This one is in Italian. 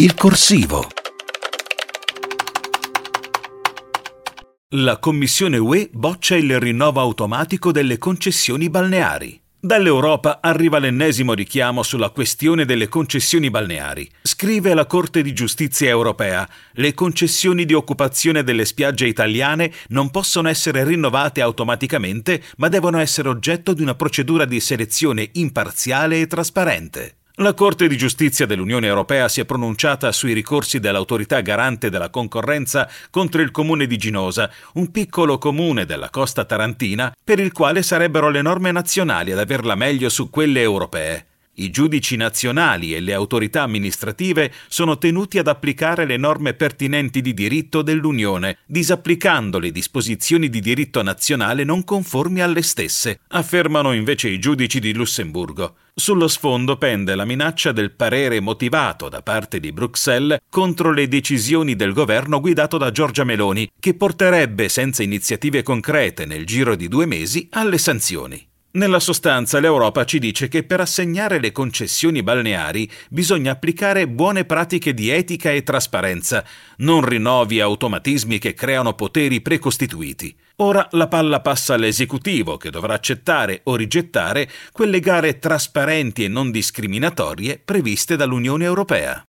Il corsivo. La Commissione UE boccia il rinnovo automatico delle concessioni balneari. Dall'Europa arriva l'ennesimo richiamo sulla questione delle concessioni balneari. Scrive la Corte di giustizia europea, le concessioni di occupazione delle spiagge italiane non possono essere rinnovate automaticamente, ma devono essere oggetto di una procedura di selezione imparziale e trasparente. La Corte di giustizia dell'Unione Europea si è pronunciata sui ricorsi dell'autorità garante della concorrenza contro il comune di Ginosa, un piccolo comune della costa tarantina, per il quale sarebbero le norme nazionali ad averla meglio su quelle europee. I giudici nazionali e le autorità amministrative sono tenuti ad applicare le norme pertinenti di diritto dell'Unione, disapplicando le disposizioni di diritto nazionale non conformi alle stesse, affermano invece i giudici di Lussemburgo. Sullo sfondo pende la minaccia del parere motivato da parte di Bruxelles contro le decisioni del governo guidato da Giorgia Meloni, che porterebbe senza iniziative concrete nel giro di due mesi alle sanzioni. Nella sostanza l'Europa ci dice che per assegnare le concessioni balneari bisogna applicare buone pratiche di etica e trasparenza, non rinnovi automatismi che creano poteri precostituiti. Ora la palla passa all'esecutivo che dovrà accettare o rigettare quelle gare trasparenti e non discriminatorie previste dall'Unione Europea.